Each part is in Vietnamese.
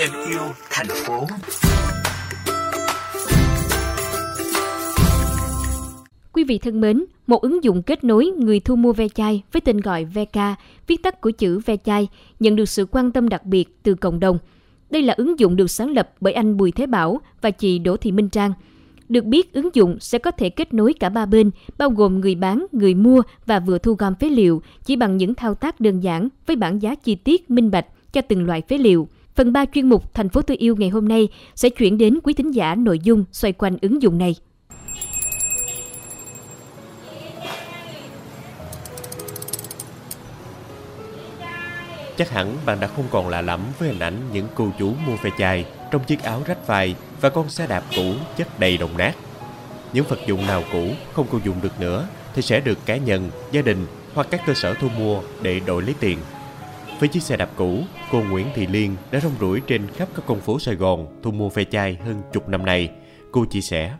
thêm yêu thành phố. Quý vị thân mến, một ứng dụng kết nối người thu mua ve chai với tên gọi VK, viết tắt của chữ ve chai, nhận được sự quan tâm đặc biệt từ cộng đồng. Đây là ứng dụng được sáng lập bởi anh Bùi Thế Bảo và chị Đỗ Thị Minh Trang. Được biết, ứng dụng sẽ có thể kết nối cả ba bên, bao gồm người bán, người mua và vừa thu gom phế liệu, chỉ bằng những thao tác đơn giản với bảng giá chi tiết, minh bạch cho từng loại phế liệu. Phần 3 chuyên mục Thành phố tôi yêu ngày hôm nay sẽ chuyển đến quý thính giả nội dung xoay quanh ứng dụng này. Chắc hẳn bạn đã không còn lạ lẫm với hình ảnh những cô chú mua ve chai trong chiếc áo rách vai và con xe đạp cũ chất đầy đồng nát. Những vật dụng nào cũ không còn dùng được nữa thì sẽ được cá nhân, gia đình hoặc các cơ sở thu mua để đổi lấy tiền. Với chiếc xe đạp cũ, cô Nguyễn Thị Liên đã rong ruổi trên khắp các con phố Sài Gòn thu mua ve chai hơn chục năm nay. Cô chia sẻ.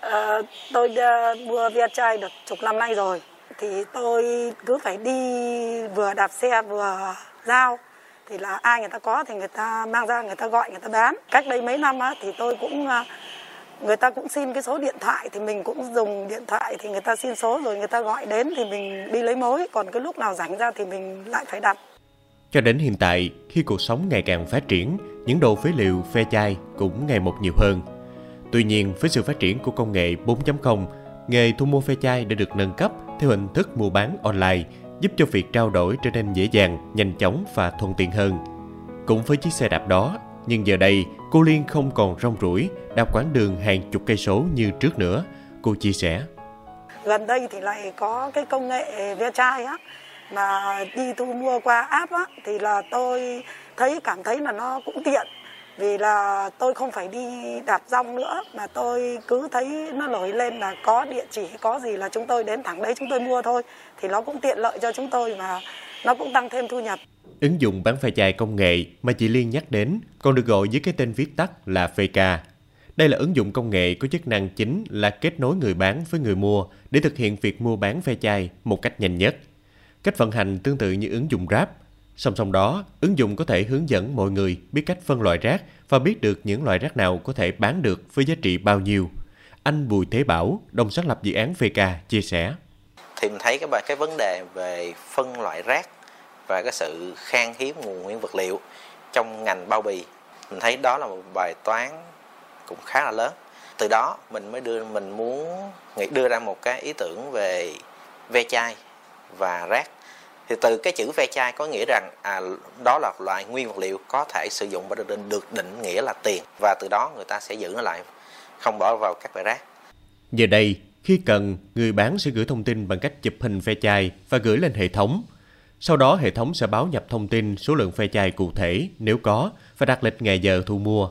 À, tôi ờ, mua ve chai được chục năm nay rồi. Thì tôi cứ phải đi vừa đạp xe vừa giao thì là ai người ta có thì người ta mang ra người ta gọi người ta bán cách đây mấy năm á, thì tôi cũng ờ, người ta cũng xin cái số điện thoại thì mình cũng dùng điện thoại thì người ta xin số rồi người ta gọi đến thì mình đi lấy mối còn cái lúc nào rảnh ra thì mình lại phải đặt cho đến hiện tại khi cuộc sống ngày càng phát triển những đồ phế liệu phe chai cũng ngày một nhiều hơn tuy nhiên với sự phát triển của công nghệ 4.0 nghề thu mua phe chai đã được nâng cấp theo hình thức mua bán online giúp cho việc trao đổi trở nên dễ dàng, nhanh chóng và thuận tiện hơn. Cũng với chiếc xe đạp đó, nhưng giờ đây cô Liên không còn rong ruổi đạp quãng đường hàng chục cây số như trước nữa. Cô chia sẻ. Gần đây thì lại có cái công nghệ ve chai á mà đi thu mua qua app á, thì là tôi thấy, cảm thấy là nó cũng tiện vì là tôi không phải đi đạp rong nữa, mà tôi cứ thấy nó nổi lên là có địa chỉ, có gì là chúng tôi đến thẳng đấy chúng tôi mua thôi thì nó cũng tiện lợi cho chúng tôi và nó cũng tăng thêm thu nhập. Ứng dụng bán phe chai công nghệ mà chị Liên nhắc đến còn được gọi dưới cái tên viết tắt là VK. Đây là ứng dụng công nghệ có chức năng chính là kết nối người bán với người mua để thực hiện việc mua bán phê chai một cách nhanh nhất. Cách vận hành tương tự như ứng dụng Grab, Song song đó, ứng dụng có thể hướng dẫn mọi người biết cách phân loại rác và biết được những loại rác nào có thể bán được với giá trị bao nhiêu. Anh Bùi Thế Bảo, đồng sáng lập dự án VK, chia sẻ. Thì mình thấy cái bài cái vấn đề về phân loại rác và cái sự khan hiếm nguồn nguyên vật liệu trong ngành bao bì, mình thấy đó là một bài toán cũng khá là lớn. Từ đó mình mới đưa mình muốn nghĩ đưa ra một cái ý tưởng về ve chai và rác. Thì từ cái chữ ve chai có nghĩa rằng à, đó là loại nguyên vật liệu có thể sử dụng và được định, được định nghĩa là tiền và từ đó người ta sẽ giữ nó lại không bỏ vào các bãi rác. Giờ đây khi cần người bán sẽ gửi thông tin bằng cách chụp hình ve chai và gửi lên hệ thống. Sau đó hệ thống sẽ báo nhập thông tin số lượng ve chai cụ thể nếu có và đặt lịch ngày giờ thu mua.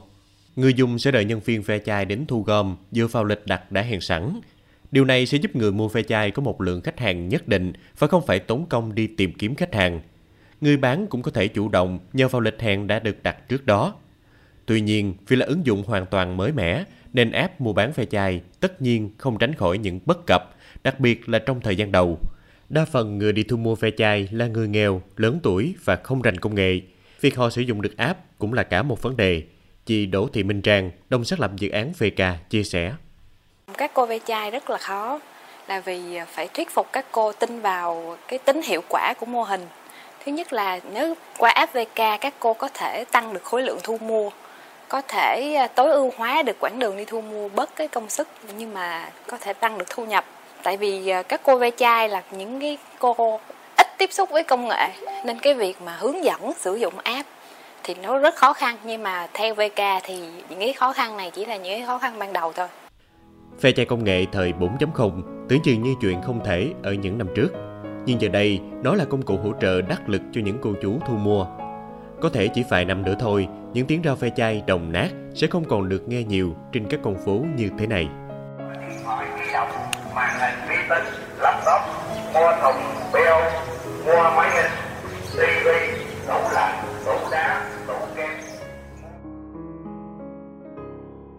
Người dùng sẽ đợi nhân viên ve chai đến thu gom dựa vào lịch đặt đã hẹn sẵn. Điều này sẽ giúp người mua ve chai có một lượng khách hàng nhất định và không phải tốn công đi tìm kiếm khách hàng. Người bán cũng có thể chủ động nhờ vào lịch hẹn đã được đặt trước đó. Tuy nhiên, vì là ứng dụng hoàn toàn mới mẻ, nên app mua bán ve chai tất nhiên không tránh khỏi những bất cập, đặc biệt là trong thời gian đầu. Đa phần người đi thu mua ve chai là người nghèo, lớn tuổi và không rành công nghệ. Việc họ sử dụng được app cũng là cả một vấn đề. Chị Đỗ Thị Minh Trang, đồng xác lập dự án VK, chia sẻ. Các cô ve chai rất là khó là vì à, phải thuyết phục các cô tin vào cái tính hiệu quả của mô hình. Thứ nhất là nếu qua app VK các cô có thể tăng được khối lượng thu mua, có thể à, tối ưu hóa được quãng đường đi thu mua bớt cái công sức nhưng mà có thể tăng được thu nhập. Tại vì à, các cô ve chai là những cái cô ít tiếp xúc với công nghệ nên cái việc mà hướng dẫn sử dụng app thì nó rất khó khăn nhưng mà theo VK thì những cái khó khăn này chỉ là những cái khó khăn ban đầu thôi. Phe chai công nghệ thời 4.0 tưởng chừng như chuyện không thể ở những năm trước. Nhưng giờ đây, nó là công cụ hỗ trợ đắc lực cho những cô chú thu mua. Có thể chỉ vài năm nữa thôi, những tiếng rao phe chai đồng nát sẽ không còn được nghe nhiều trên các con phố như thế này. Điện thoại di động, màn hình vi tính, laptop, mua thùng, bia